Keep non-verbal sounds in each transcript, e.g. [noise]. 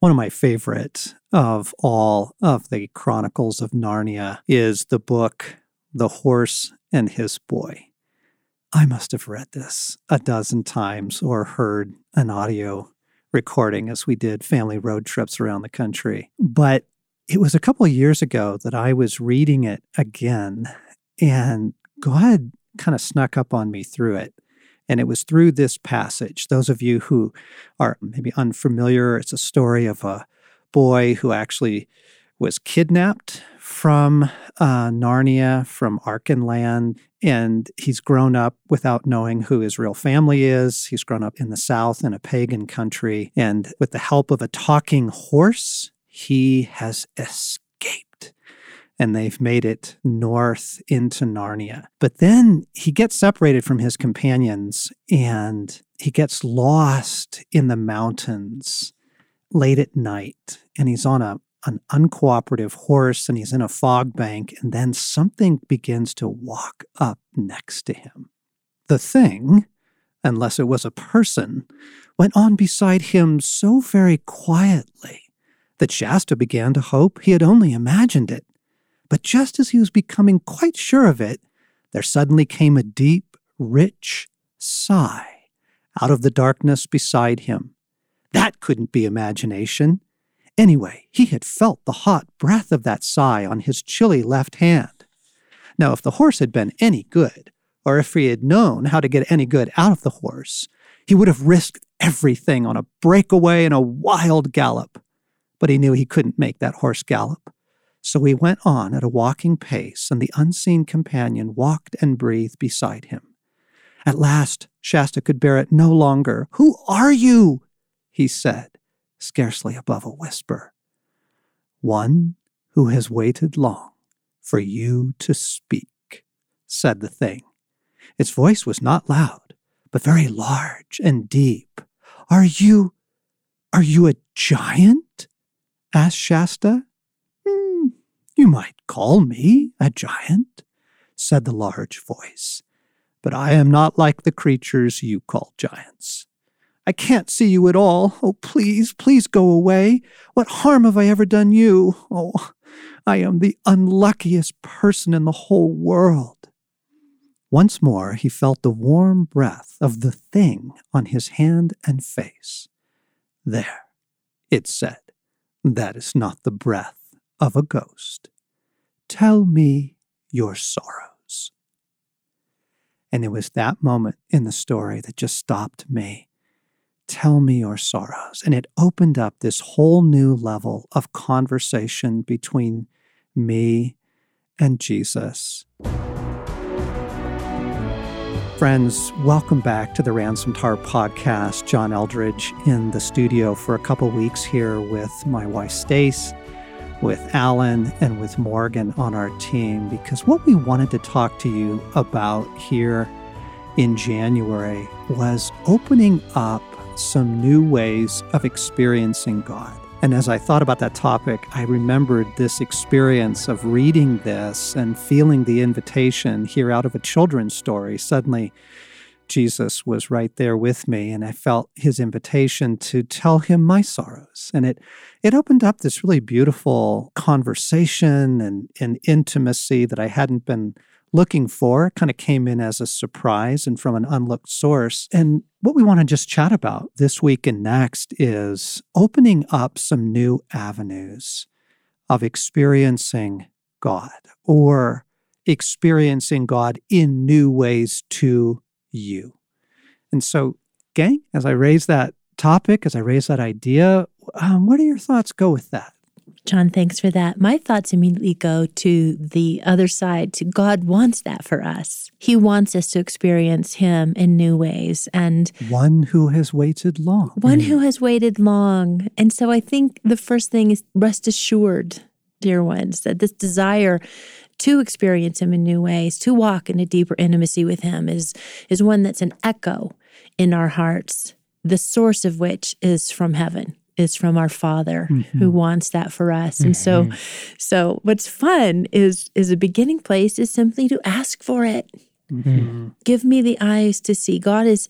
One of my favorite of all of the Chronicles of Narnia is the book The Horse and His Boy. I must have read this a dozen times or heard an audio recording as we did family road trips around the country. But it was a couple of years ago that I was reading it again, and God kind of snuck up on me through it. And it was through this passage. Those of you who are maybe unfamiliar, it's a story of a boy who actually was kidnapped from uh, Narnia, from Archenland, and he's grown up without knowing who his real family is. He's grown up in the South in a pagan country, and with the help of a talking horse, he has escaped and they've made it north into Narnia. But then he gets separated from his companions and he gets lost in the mountains late at night. And he's on a, an uncooperative horse and he's in a fog bank. And then something begins to walk up next to him. The thing, unless it was a person, went on beside him so very quietly that Shasta began to hope he had only imagined it. But just as he was becoming quite sure of it, there suddenly came a deep, rich sigh out of the darkness beside him. That couldn't be imagination. Anyway, he had felt the hot breath of that sigh on his chilly left hand. Now, if the horse had been any good, or if he had known how to get any good out of the horse, he would have risked everything on a breakaway and a wild gallop. But he knew he couldn't make that horse gallop. So he went on at a walking pace, and the unseen companion walked and breathed beside him. At last, Shasta could bear it no longer. Who are you? he said, scarcely above a whisper. One who has waited long for you to speak, said the thing. Its voice was not loud, but very large and deep. Are you, are you a giant? asked Shasta. You might call me a giant, said the large voice, but I am not like the creatures you call giants. I can't see you at all. Oh, please, please go away. What harm have I ever done you? Oh, I am the unluckiest person in the whole world. Once more he felt the warm breath of the thing on his hand and face. There, it said, that is not the breath of a ghost. Tell me your sorrows. And it was that moment in the story that just stopped me. Tell me your sorrows. And it opened up this whole new level of conversation between me and Jesus. Friends, welcome back to the Ransomed Heart podcast. John Eldredge in the studio for a couple weeks here with my wife Stace with Alan and with Morgan on our team because what we wanted to talk to you about here in January was opening up some new ways of experiencing God. And as I thought about that topic, I remembered this experience of reading this and feeling the invitation here out of a children's story. Suddenly, Jesus was right there with me, and I felt his invitation to tell him my sorrows. And it it opened up this really beautiful conversation and, and intimacy that I hadn't been looking for. It kind of came in as a surprise and from an unlooked source. And what we want to just chat about this week and next is opening up some new avenues of experiencing God or experiencing God in new ways to you. And so, gang, as I raise that topic, as I raise that idea, um, what are your thoughts go with that? John, thanks for that. My thoughts immediately go to the other side. To God wants that for us. He wants us to experience Him in new ways. And one who has waited long. One who has waited long. And so I think the first thing is rest assured, dear ones, that this desire to experience him in new ways, to walk in a deeper intimacy with him is is one that's an echo in our hearts, the source of which is from heaven is from our father mm-hmm. who wants that for us mm-hmm. and so mm-hmm. so what's fun is is a beginning place is simply to ask for it mm-hmm. give me the eyes to see god is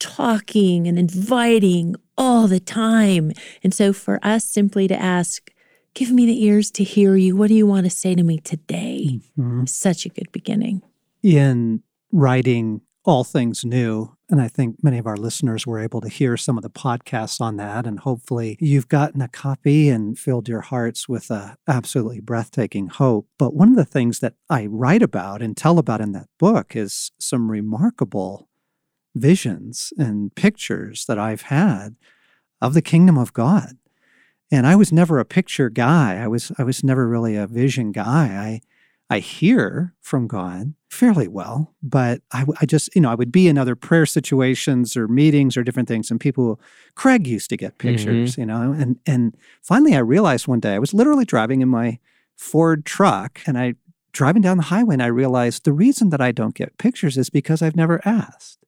talking and inviting all the time. And so for us simply to ask, give me the ears to hear you. What do you want to say to me today? Mhm. Such a good beginning. in writing all things new. And I think many of our listeners were able to hear some of the podcasts on that. And hopefully you've gotten a copy and filled your hearts with a absolutely breathtaking hope. But one of the things that I write about and tell about in that book is some remarkable visions and pictures that I've had of the kingdom of God. And I was never a picture guy. I was I was never really a vision guy. I I hear from God fairly well, but I, I just, you know, I would be in other prayer situations or meetings or different things, and people, Craig used to get mm-hmm. pictures, you know, and and finally I realized one day I was literally driving in my Ford truck, and I driving down the highway, and I realized the reason that I don't get pictures is because I've never asked.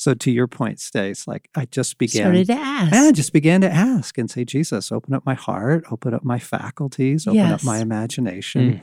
So to your point, Stace, like I just began Started to ask. and I just began to ask and say, Jesus, open up my heart, open up my faculties, open up my imagination. Mm.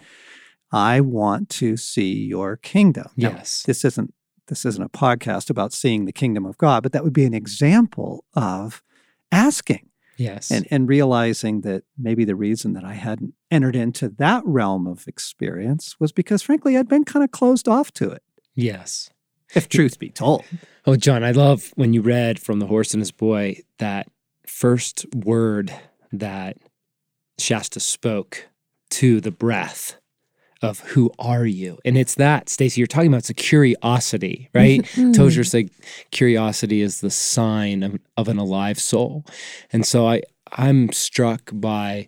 I want to see your kingdom. Now, Yes. this isn't this isn't a podcast about seeing the kingdom of God, but that would be an example of asking Yes. and, and realizing that maybe the reason that I hadn't entered into that realm of experience was because frankly I'd been kind of closed off to it, yes. if truth be told. Oh, John, I love when you read from The Horse and His Boy that first word that Shasta spoke to the breath of who are you? And it's that, Stasi, you're talking about it's a curiosity, [laughs] right? Mhm. Tozer said curiosity is the sign of, of an alive soul. And so I I'm struck by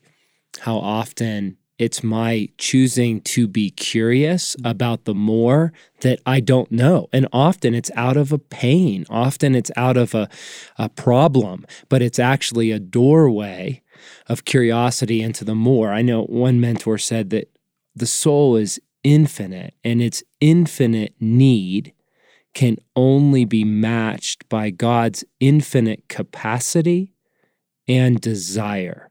how often it's my choosing to be curious about the more that I don't know. And often it's out of a pain, often it's out of a, a problem, but it's actually a doorway of curiosity into the more. I know one mentor said that the soul is infinite and its infinite need can only be matched by God's infinite capacity and desire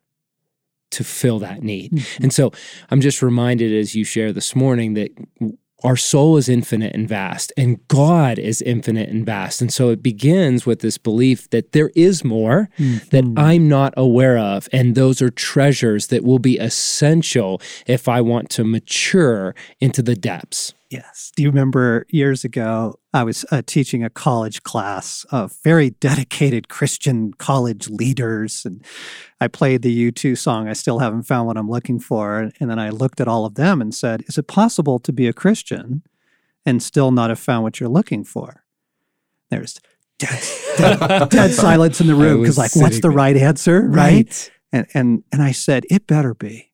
to fill that need. And so I'm just reminded as you share this morning that our soul is infinite and vast, and God is infinite and vast. And so it begins with this belief that there is more that Mhm. I'm not aware of. And those are treasures that will be essential if I want to mature into the depths. Yes. Do you remember years ago, I was uh, teaching a college class of very dedicated Christian college leaders. And I played the U2 song, I Still Haven't Found What I'm Looking For. And then I looked at all of them and said, Is it possible to be a Christian and still not have found what you're looking for? There's dead, dead, [laughs] dead silence in the room because, like, what's the right answer? Right. And, and, and I said, It better be.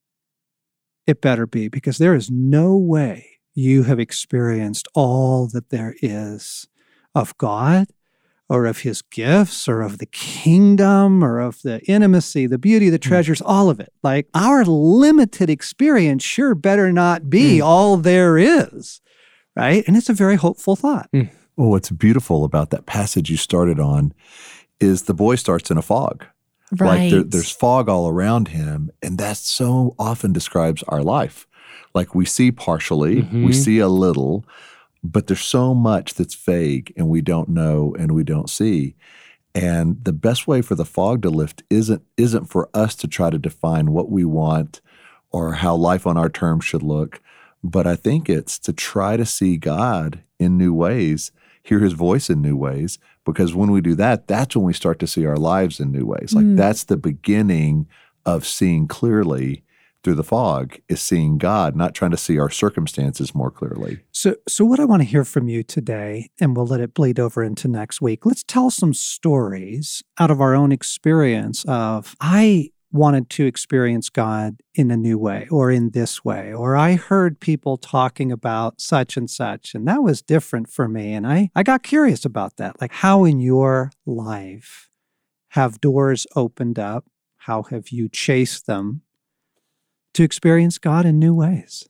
It better be because there is no way you have experienced all that there is of God or of his gifts or of the kingdom or of the intimacy, the beauty, the hmm. treasures, all of it. Like our limited experience sure better not be hmm. all there is. Right. And it's a very hopeful thought. Hmm. Well, what's beautiful about that passage you started on is the boy starts in a fog. Right. Like there, there's fog all around him. And that so often describes our life. Like we see partially, we Mhm. see a little, but there's so much that's vague and we don't know and we don't see. And the best way for the fog to lift isn't isn't for us to try to define what we want or how life on our terms should look, but I think it's to try to see God in new ways, hear his voice in new ways, because when we do that, that's when we start to see our lives in new ways. Like Mm. that's the beginning of seeing clearly through the fog is seeing God, not trying to see our circumstances more clearly. So, so what I want to hear from you today, and we'll let it bleed over into next week. Let's tell some stories out of our own experience of I wanted to experience God in a new way or in this way, or I heard people talking about such and such, and that was different for me. And I, I got curious about that. Like, how in your life have doors opened up? How have you chased them to experience God in new ways?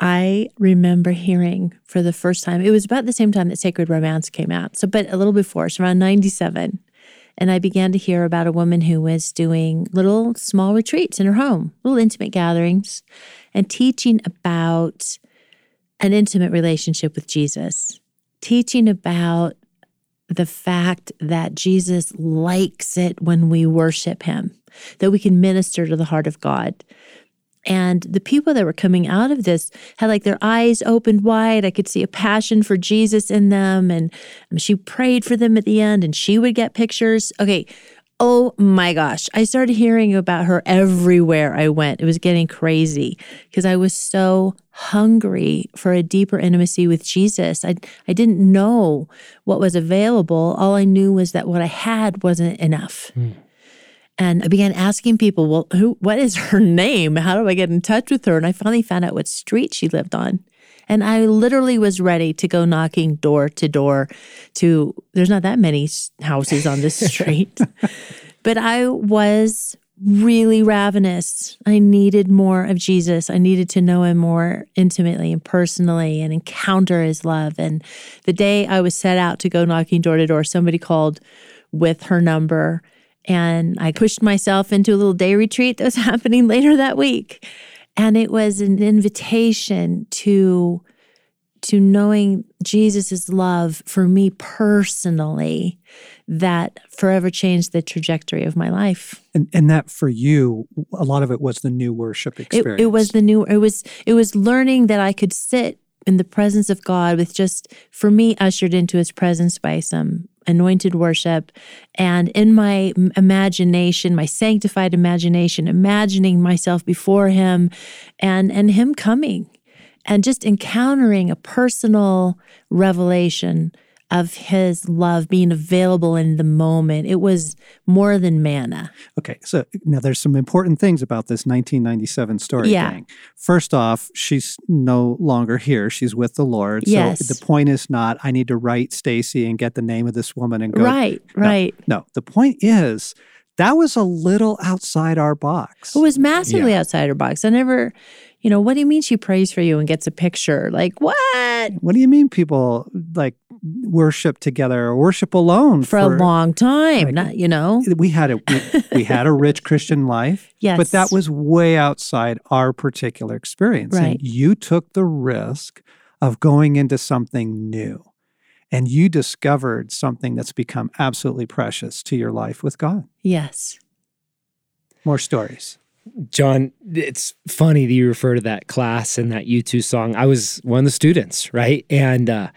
I remember hearing for the first time, it was about the same time that Sacred Romance came out. So, but a little before, so around 97. And I began to hear about a woman who was doing little small retreats in her home, little intimate gatherings, and teaching about an intimate relationship with Jesus, teaching about the fact that Jesus likes it when we worship him, that we can minister to the heart of God. And the people that were coming out of this had like their eyes opened wide. I could see a passion for Jesus in them. And she prayed for them at the end and she would get pictures. Okay. Oh my gosh. I started hearing about her everywhere I went. It was getting crazy because I was so hungry for a deeper intimacy with Jesus. I, I didn't know what was available. All I knew was that what I had wasn't enough. Mm. And I began asking people, well, who, what is her [laughs] name? How do I get in touch with her? And I finally found out what street she lived on. And I literally was ready to go knocking door to door to, there's not that many houses on this [laughs] street. but I was really ravenous. I needed more of Jesus. I needed to know him more intimately and personally and encounter his love. And the day I was set out to go knocking door to door, somebody called with her number and I pushed myself into a little day retreat that was [laughs] happening later that week. And it was an invitation to to knowing Jesus' love for me personally that forever changed the trajectory of my life. And and that for you, a lot of it was the new worship experience. It, it was the new it was it was learning that I could sit in the presence of God with just for me ushered into his presence by some anointed worship. And in my imagination my sanctified imagination imagining myself before him and and him coming and just encountering a personal revelation of his love being available in the moment. It was more than manna. Okay, so now there's some important things about this 1997 story yeah. thing. First off, she's no longer here. She's with the Lord. So yes. the point is not I need to write Stasi and get the name of this woman and go. Right, right. No, no. the point is that was a little outside our box. It was massively yeah. outside our box. I never you know, what do you mean she prays for you and gets a picture? Like, what? What do you mean people like worship together or worship alone for, for a long time? Like, not, you know, we had a we, we, [laughs] had a rich Christian life, yes, but that was way outside our particular experience. Right. And you took the risk of going into something new, and you discovered something that's become absolutely precious to your life with God. Yes. More stories. John, it's funny that you refer to that class and that U2 song. I was one of the students, right? And uh,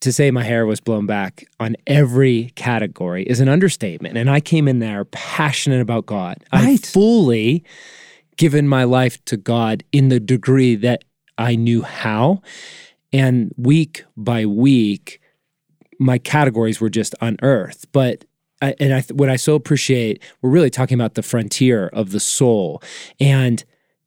to say my hair was blown back on every category is an understatement. And I came in there passionate about God. Right. I fully given my life to God in the degree that I knew how. And week by week, my categories were just unearthed. But I, and I, what I so appreciate, we're really talking about the frontier of the soul. And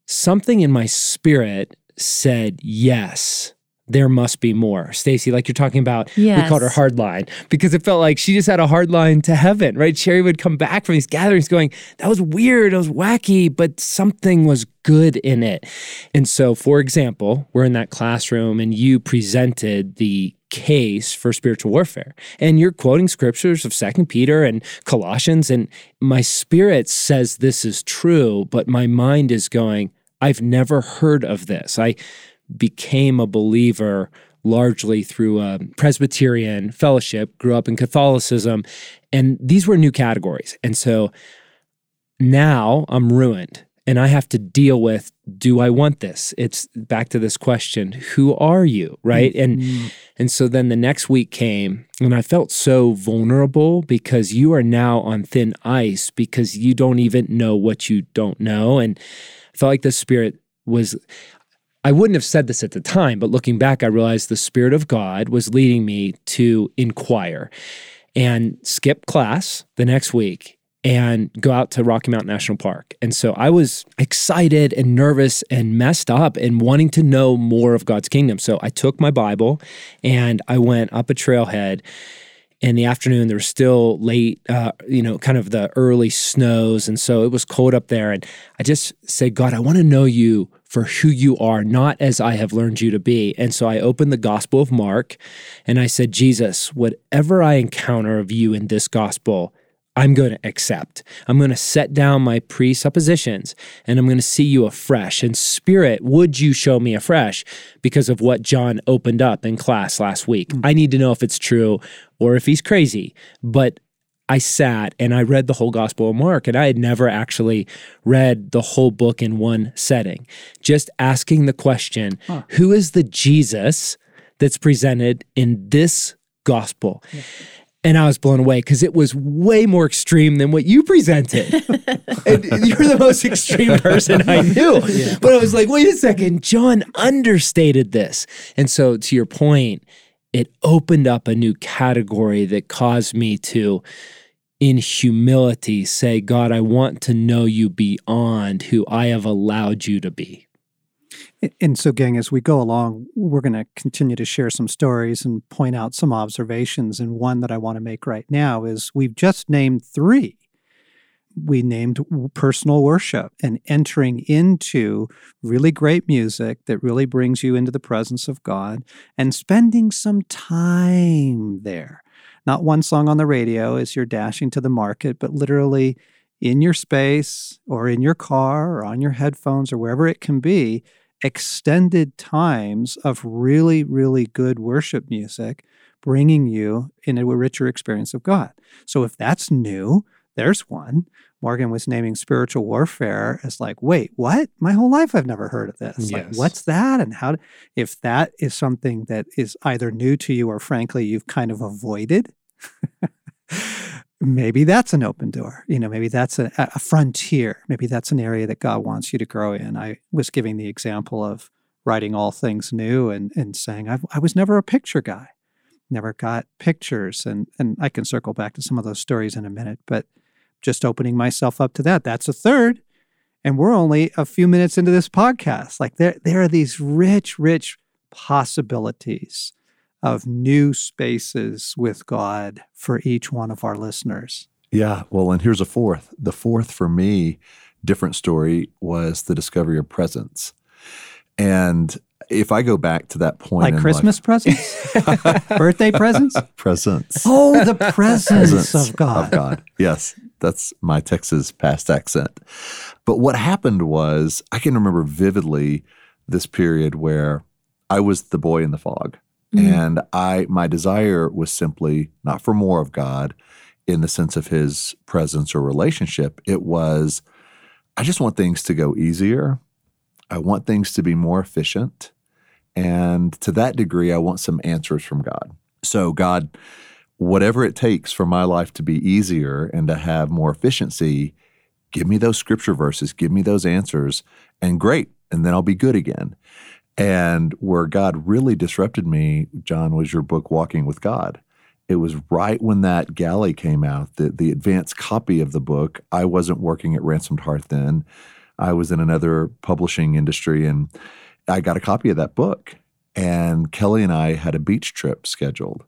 something in my spirit said, yes, there must be more. Stasi, like you're talking about, yes. we called her hard line because it felt like she just had a hard line to heaven, right? Sherry would come back from these gatherings going, that was weird, it was wacky, but something was good in it. And so, for example, we're in that classroom and you presented the case for spiritual warfare. And you're quoting scriptures of Second Peter and Colossians and my spirit says this is true, but my mind is going, I've never heard of this. I became a believer largely through a Presbyterian fellowship, grew up in Catholicism, and these were new categories. And so now I'm ruined and I have to deal with do I want this? It's back to this question, who are you, right? Mm-hmm. And and so then the next week came and I felt so vulnerable because you are now on thin ice because you don't even know what you don't know and I felt like the spirit was I wouldn't have said this at the time, but looking back I realized the spirit of God was leading me to inquire and skip class the next week and go out to Rocky Mountain National Park. And so I was excited and nervous and messed up and wanting to know more of God's kingdom. So I took my Bible and I went up a trailhead in the afternoon. There was still late, uh, you know, kind of the early snows. And so it was cold up there. And I just said, God, I want to know you for who you are, not as I have learned you to be. And so I opened the Gospel of Mark and I said, Jesus, whatever I encounter of you in this gospel, I'm going to accept. I'm going to set down my presuppositions and I'm going to see you afresh. And Spirit, would you show me afresh because of what John opened up in class last week? Mm-hmm. I need to know if it's true or if he's crazy. But I sat and I read the whole Gospel of Mark, and I had never actually read the whole book in one setting. Just asking the question huh. who is the Jesus that's presented in this gospel? Yeah. And I was blown away because it was way more extreme than what you presented. [laughs] and you're the most extreme [laughs] person I knew. Yeah. But I was like, wait a second, John understated this. And so, to your point, it opened up a new category that caused me to, in humility, say, God, I want to know you beyond who I have allowed you to be. And so, gang, as we go along, we're going to continue to share some stories and point out some observations. And one that I want to make right now is we've just named three. We named personal worship and entering into really great music that really brings you into the presence of God and spending some time there. Not one song on the radio as you're dashing to the market, but literally in your space or in your car or on your headphones or wherever it can be extended times of really, really good worship music, bringing you in a richer experience of God. So if that's new, there's one. Morgan was naming spiritual warfare as like, wait, what? My whole life I've never heard of this. Yes. Like, what's that? And how, if that is something that is either new to you or frankly, you've kind of avoided, [laughs] maybe that's an open door. You know, maybe that's a, a, frontier. Maybe that's an area that God wants you to grow in. I was giving the example of writing all things new and, and saying, i I was never a picture guy, never got pictures. And, and I can circle back to some of those stories in a minute, but just opening myself up to that. That's a third. And we're only a few minutes into this podcast. Like there, there are these rich, rich possibilities of new spaces with God for each one of our listeners. Yeah. Well, and here's a fourth. The fourth for me, different story, was the discovery of presence. And if I go back to that point, like Christmas life, [laughs] presents, birthday presents, presents. Oh, the presence of God. Of God. Yes, that's my Texas past accent. But what happened was, I can remember vividly this period where I was the boy in the fog. Mm-hmm. And I my desire was simply not for more of God in the sense of his presence or relationship. It was I just want things to go easier. I want things to be more efficient. And to that degree, I want some answers from God. So, God, whatever it takes for my life to be easier and to have more efficiency, give me those scripture verses, give me those answers, and great. And then I'll be good again. And where God really disrupted me, John, was your book, Walking with God. It was right when that galley came out, the, the advanced copy of the book. I wasn't working at Ransomed Heart then. I was in another publishing industry and I got a copy of that book. And Kelly and I had a beach trip scheduled.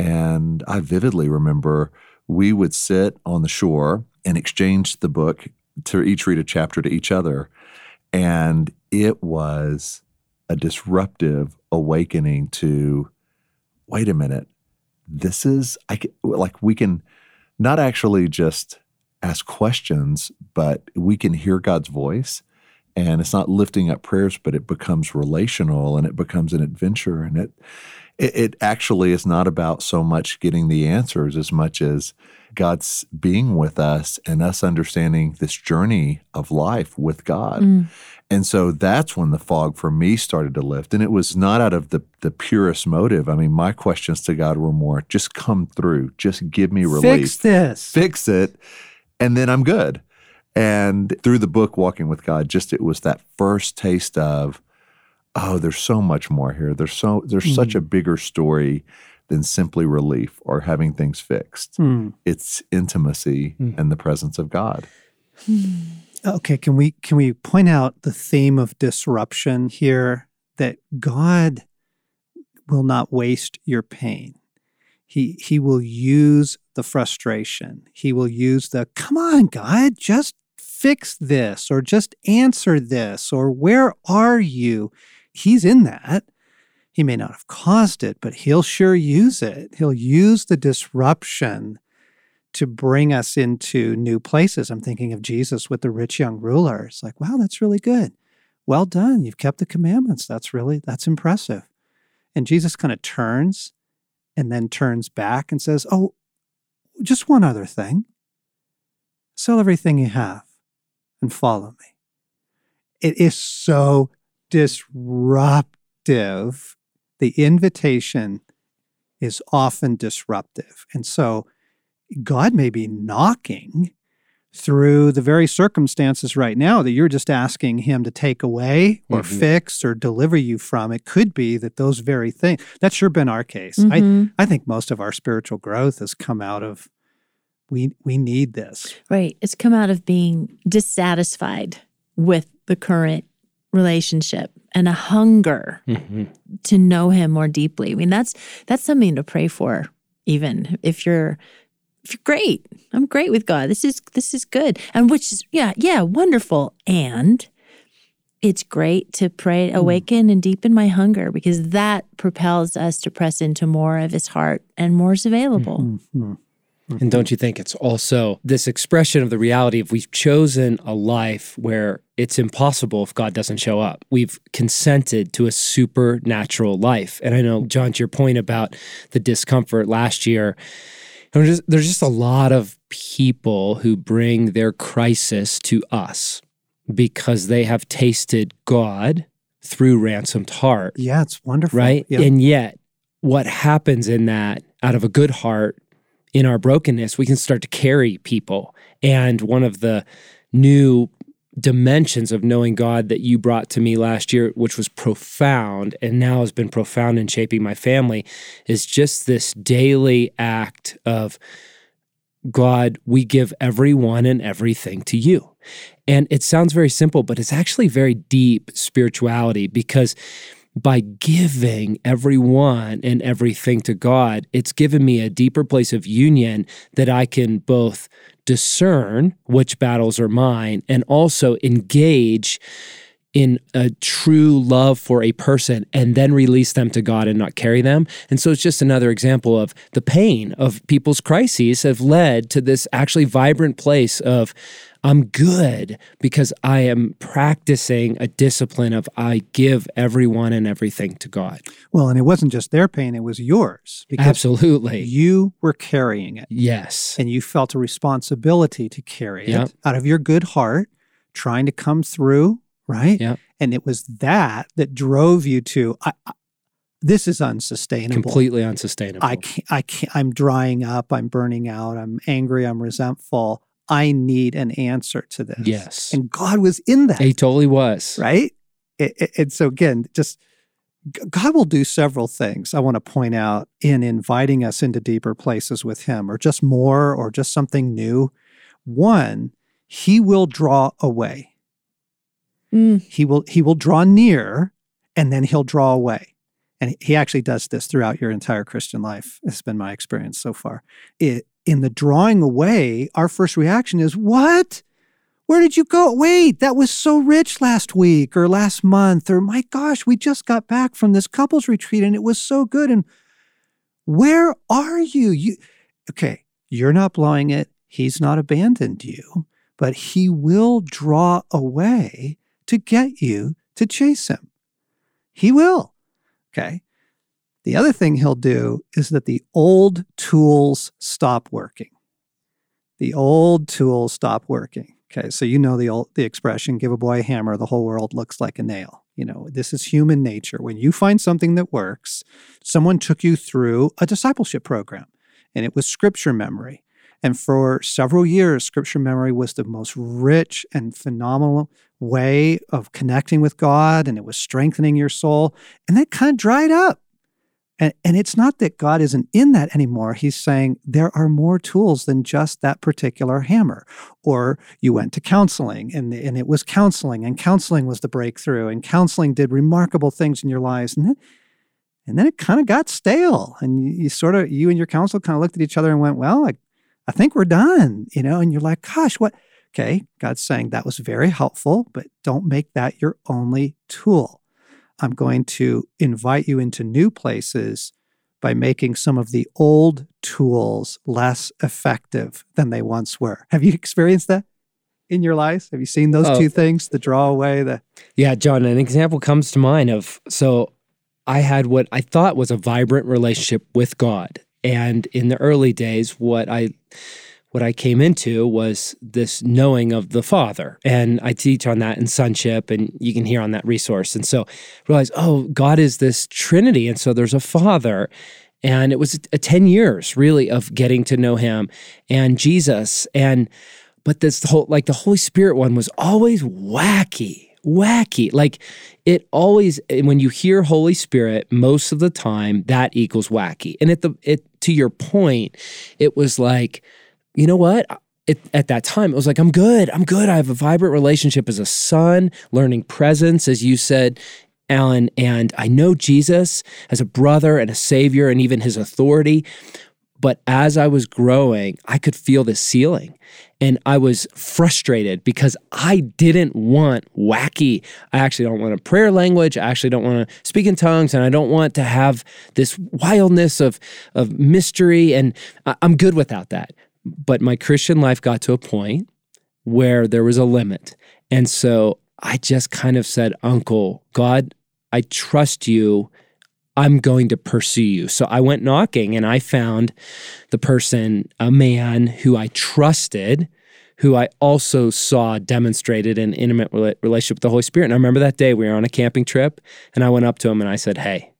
And I vividly remember we would sit on the shore and exchange the book to each read a chapter to each other. And it was a disruptive awakening to wait a minute this is i can, like we can not actually just ask questions but we can hear god's voice and it's not lifting up prayers but it becomes relational and it becomes an adventure and it it, it actually is not about so much getting the answers as much as God's being with us and us understanding this journey of life with God. Mm. And so that's when the fog for me started to lift. And it was not out of the, the purest motive. I mean, my questions to God were more just come through, just give me relief. Fix this. Fix it. And then I'm good. And through the book, Walking with God, just it was that first taste of, oh, there's so much more here. There's so there's mm. such a bigger story than simply relief or having things fixed. Mm. It's intimacy mm. and the presence of God. Okay, can we can we point out the theme of disruption here that God will not waste your pain. He he will use the frustration. He will use the come on God, just fix this or just answer this or where are you? He's in that. He may not have caused it, but he'll sure use it. He'll use the disruption to bring us into new places. I'm thinking of Jesus with the rich young ruler. It's like, wow, that's really good. Well done. You've kept the commandments. That's really, that's impressive. And Jesus kind of turns and then turns back and says, Oh, just one other thing. Sell everything you have and follow me. It is so disruptive. The invitation is often disruptive. And so God may be knocking through the very circumstances right now that you're just asking him to take away or Mhm. fix or deliver you from. It could be that those very things, that's sure been our case. Mhm. I, I think most of our spiritual growth has come out of we we need this. Right. It's come out of being dissatisfied with the current relationship and a hunger Mhm. to know him more deeply. I mean, that's that's something to pray for, even if you're if you're great. I'm great with God. This is this is good. And which is yeah, yeah, wonderful. And it's great to pray, awaken and deepen my hunger because that propels us to press into more of his heart and more is available. Mhm. And don't you think it's also this expression of the reality of we've chosen a life where it's impossible if God doesn't show up? We've consented to a supernatural life. And I know, John, to your point about the discomfort last year, there's just, there's just a lot of people who bring their crisis to us because they have tasted God through ransomed heart Yeah, it's wonderful. right? Yeah. And yet, what happens in that, out of a good heart, in our brokenness, we can start to carry people. And one of the new dimensions of knowing God that you brought to me last year, which was profound and now has been profound in shaping my family, is just this daily act of God, we give everyone and everything to you. And it sounds very simple, but it's actually very deep spirituality because by giving everyone and everything to God, it's given me a deeper place of union that I can both discern which battles are mine and also engage in a true love for a person and then release them to God and not carry them. And so it's just another example of the pain of people's crises have led to this actually vibrant place of I'm good because I am practicing a discipline of I give everyone and everything to God. well, and it wasn't just their pain, it was yours because Absolutely. you were carrying it Yes. and you felt a responsibility to carry Yep. it out of your good heart, trying to come through, right? Yep. And it was that that drove you to, I, I, this is unsustainable. Completely unsustainable. I can't, I can't, I'm drying up, I'm burning out, I'm angry, I'm resentful. I need an answer to this. Yes. And God was in that, He totally was. right? It- it- and so, again, just God will do several things I want to point out in inviting us into deeper places with Him, or just more, or just something new. One, He will draw away. Mm. He will He will draw near, and then He'll draw away. And He actually does this throughout your entire Christian life. It's been my experience so far. It, in the drawing away, our first reaction is, "What? Where did you go? Wait, that was so rich last week or last month, or my gosh, we just got back from this couples retreat and it was so good. And where are you? You okay, you're not blowing it. He's not abandoned you, but he will draw away to get you to chase him. He will. Okay. The other thing he'll do is that the old tools stop working. The old tools stop working. Okay, so you know the old, the expression "give a boy a hammer, the whole world looks like a nail." You know this is human nature. When you find something that works, someone took you through a discipleship program, and it was scripture memory. And for several years, scripture memory was the most rich and phenomenal way of connecting with God, and it was strengthening your soul. And that kind of dried up. And, and it's not that God isn't in that anymore. He's saying there are more tools than just that particular hammer. Or you went to counseling and, and it was counseling, and counseling was the breakthrough, and counseling did remarkable things in your lives. And then, and then it kind of got stale. And you, you sort of, you and your counselor kind of looked at each other and went, Well, I, I think we're done, you know? And you're like, Gosh, what? Okay, God's saying that was very helpful, but don't make that your only tool. I'm going to invite you into new places, by making some of the old tools less effective than they once were. Have you experienced that in your lives? Have you seen those Oh. two things? The draw away, the Yeah, John, an example comes to mind of so I had what I thought was a vibrant relationship with God. And in the early days, what I what I came into was this knowing of the Father. And I teach on that in sonship, and you can hear on that resource. And so realize, oh, God is this Trinity. And so there's a Father. And it was a 10 years really of getting to know him and Jesus. And but this whole like the Holy Spirit one was always wacky, wacky. Like it always when you hear Holy Spirit, most of the time that equals wacky. And at the it to your point, it was like, you know what? It, at that time, it was like, I'm good. I'm good. I have a vibrant relationship as a son, learning presence, as you said, Alan. And I know Jesus as a brother and a savior and even his authority. But as I was growing, I could feel the ceiling. And I was frustrated because I didn't want wacky. I actually don't want a prayer language. I actually don't want to speak in tongues. And I don't want to have this wildness of, of mystery. And I'm good without that. But my Christian life got to a point where there was a limit. And so I just kind of said, Uncle, God, I trust you. I'm going to pursue you. So I went knocking and I found the person, a man who I trusted, who I also saw demonstrated an intimate relationship with the Holy Spirit. And I remember that day we were on a camping trip and I went up to him and I said, Hey,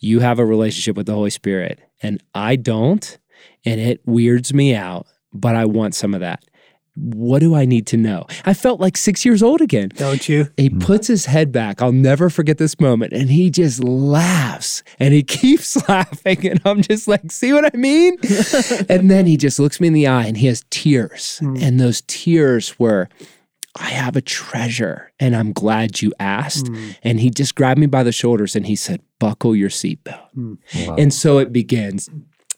you have a relationship with the Holy Spirit and I don't. And it weirds me out, but I want some of that. What do I need to know? I felt like six years old again. don't you? He mm. puts his head back. I'll never forget this moment. And he just laughs and he [laughs] keeps [laughs] laughing. And I'm just like, see what I mean? [laughs] and then he just looks me in the eye and he has tears. Hmm. And those tears were, I have a treasure and I'm glad you asked. Hmm. And he just grabbed me by the shoulders and he said, buckle your seatbelt. Hmm. And so it begins.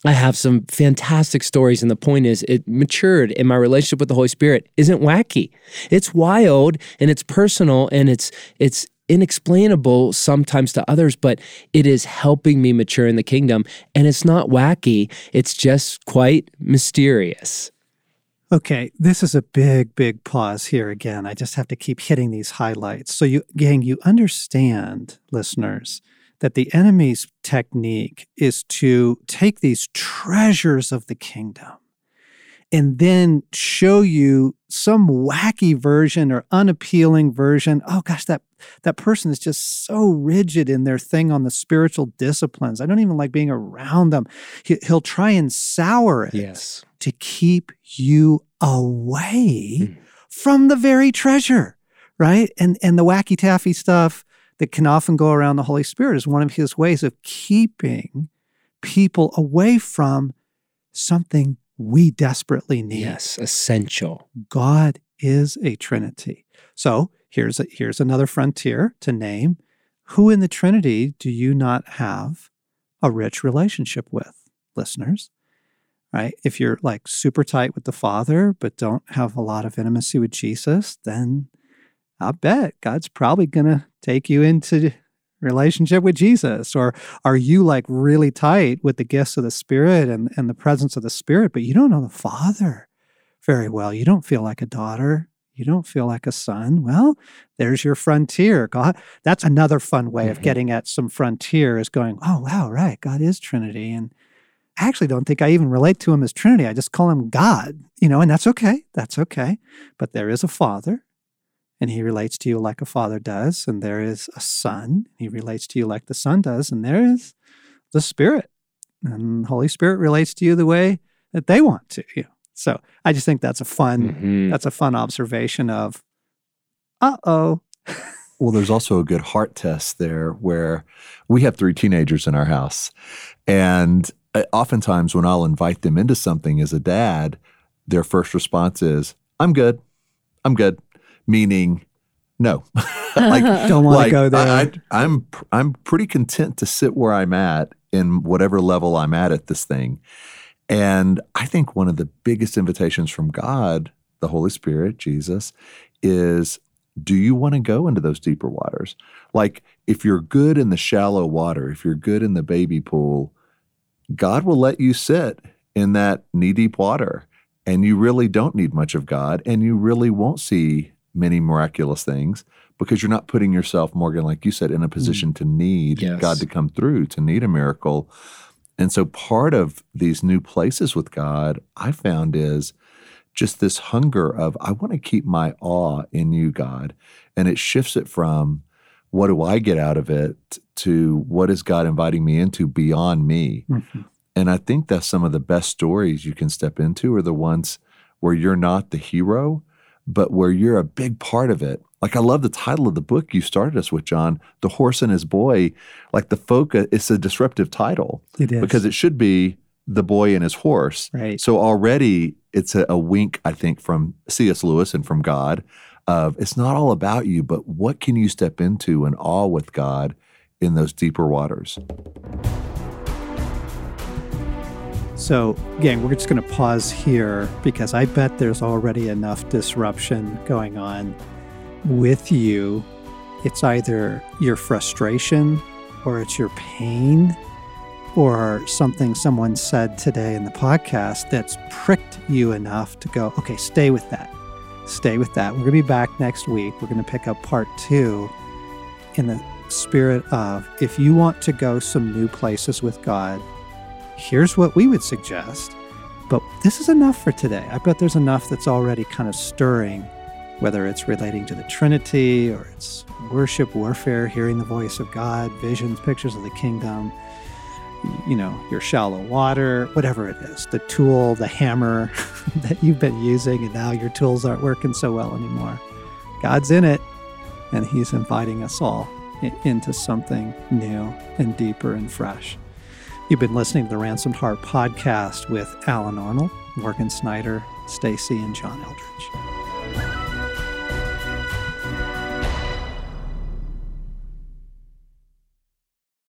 I have some fantastic stories, and the point is, it matured, and my relationship with the Holy Spirit isn't wacky. It's wild, and it's personal, and it's it's inexplainable sometimes to others, but it is helping me mature in the kingdom. And it's not wacky; it's just quite mysterious. Okay, this is a big, big pause here again. I just have to keep hitting these highlights. So, you, gang, you understand, listeners, that the enemy's technique is to take these treasures of the kingdom and then show you some wacky version or unappealing version. Oh gosh, that that person is just so rigid in their thing on the spiritual disciplines. I don't even like being around them. He, he'll try and sour it Yes. to keep you away hmm. from the very treasure, right? And and the wacky taffy stuff that can often go around the Holy Spirit is one of his ways of keeping people away from something we desperately need. Yes. Essential. God is a Trinity. So here's a, here's another frontier to name. Who in the Trinity do you not have a rich relationship with, listeners? Right? If you're like super tight with the Father, but don't have a lot of intimacy with Jesus, then I bet God's probably going to take you into relationship with Jesus? Or are you like really tight with the gifts of the Spirit and, and the presence of the Spirit, but you don't know the Father very well? You don't feel like a daughter. You don't feel like a son. Well, there's your frontier. God, that's another fun way of Mhm. getting at some frontier is going, oh, wow, right. God is Trinity. And I actually don't think I even relate to him as Trinity. I just call him God, you know, and that's okay. That's okay. But there is a father and he relates to you like a father does. And there is a son. He relates to you like the son does. And there is the spirit. And Holy Spirit relates to you the way that they want to. You know? So I just think that's a fun, Mhm. that's a fun observation of, uh oh. [laughs] Well, there's also a good heart test there where we have three teenagers in our house. And uh, oftentimes, when I'll invite them into something as a dad, their first response is, I'm good. I'm good. Meaning, no. [laughs] like, [laughs] Don't want to like, go there. I, I, I'm, I'm pretty content to sit where I'm at in whatever level I'm at at this thing. And I think one of the biggest invitations from God, the Holy Spirit, Jesus, is do you want to go into those deeper waters? Like if you're good in the shallow water, if you're good in the baby pool, God will let you sit in that knee deep water and you really don't need much of God and you really won't see many miraculous things because you're not putting yourself, Morgan, like you said, in a position to need Yes. God to come through, to need a miracle. And so part of these new places with God, I found is just this hunger of, I want to keep my awe in you, God. And it shifts it from, what do I get out of it to what is God inviting me into beyond me? Mhm. And I think that's some of the best stories you can step into are the ones where you're not the hero, but where you're a big part of it. Like I love the title of the book you started us with, John, The Horse and His Boy. Like the focus, it's a disruptive title It is. because it should be The Boy and His Horse. right. So already it's a, a wink, I think, from C.S. Lewis and from God of it's not all about you, but what can you step into in awe with God in those deeper waters? So, gang, we're just going to pause here because I bet there's already enough disruption going on with you. It's either your frustration or it's your pain or something someone said today in the podcast that's pricked you enough to go, okay, stay with that. Stay with that. We're going to be back next week. We're going to pick up part two in the spirit of if you want to go some new places with God, here's what we would suggest. But this is enough for today. I bet there's enough that's already kind of stirring, whether it's relating to the Trinity or it's worship, warfare, hearing the voice of God, visions, pictures of the kingdom, you know, your shallow water, whatever it is, the tool, the hammer [laughs] that you've been using, and now your tools aren't working so well anymore. God's in it, and He's inviting us all into something new and deeper and fresh. You've been listening to the Ransomed Heart podcast with Allen Arnold, Morgan Snyder, Stasi, and John Eldredge.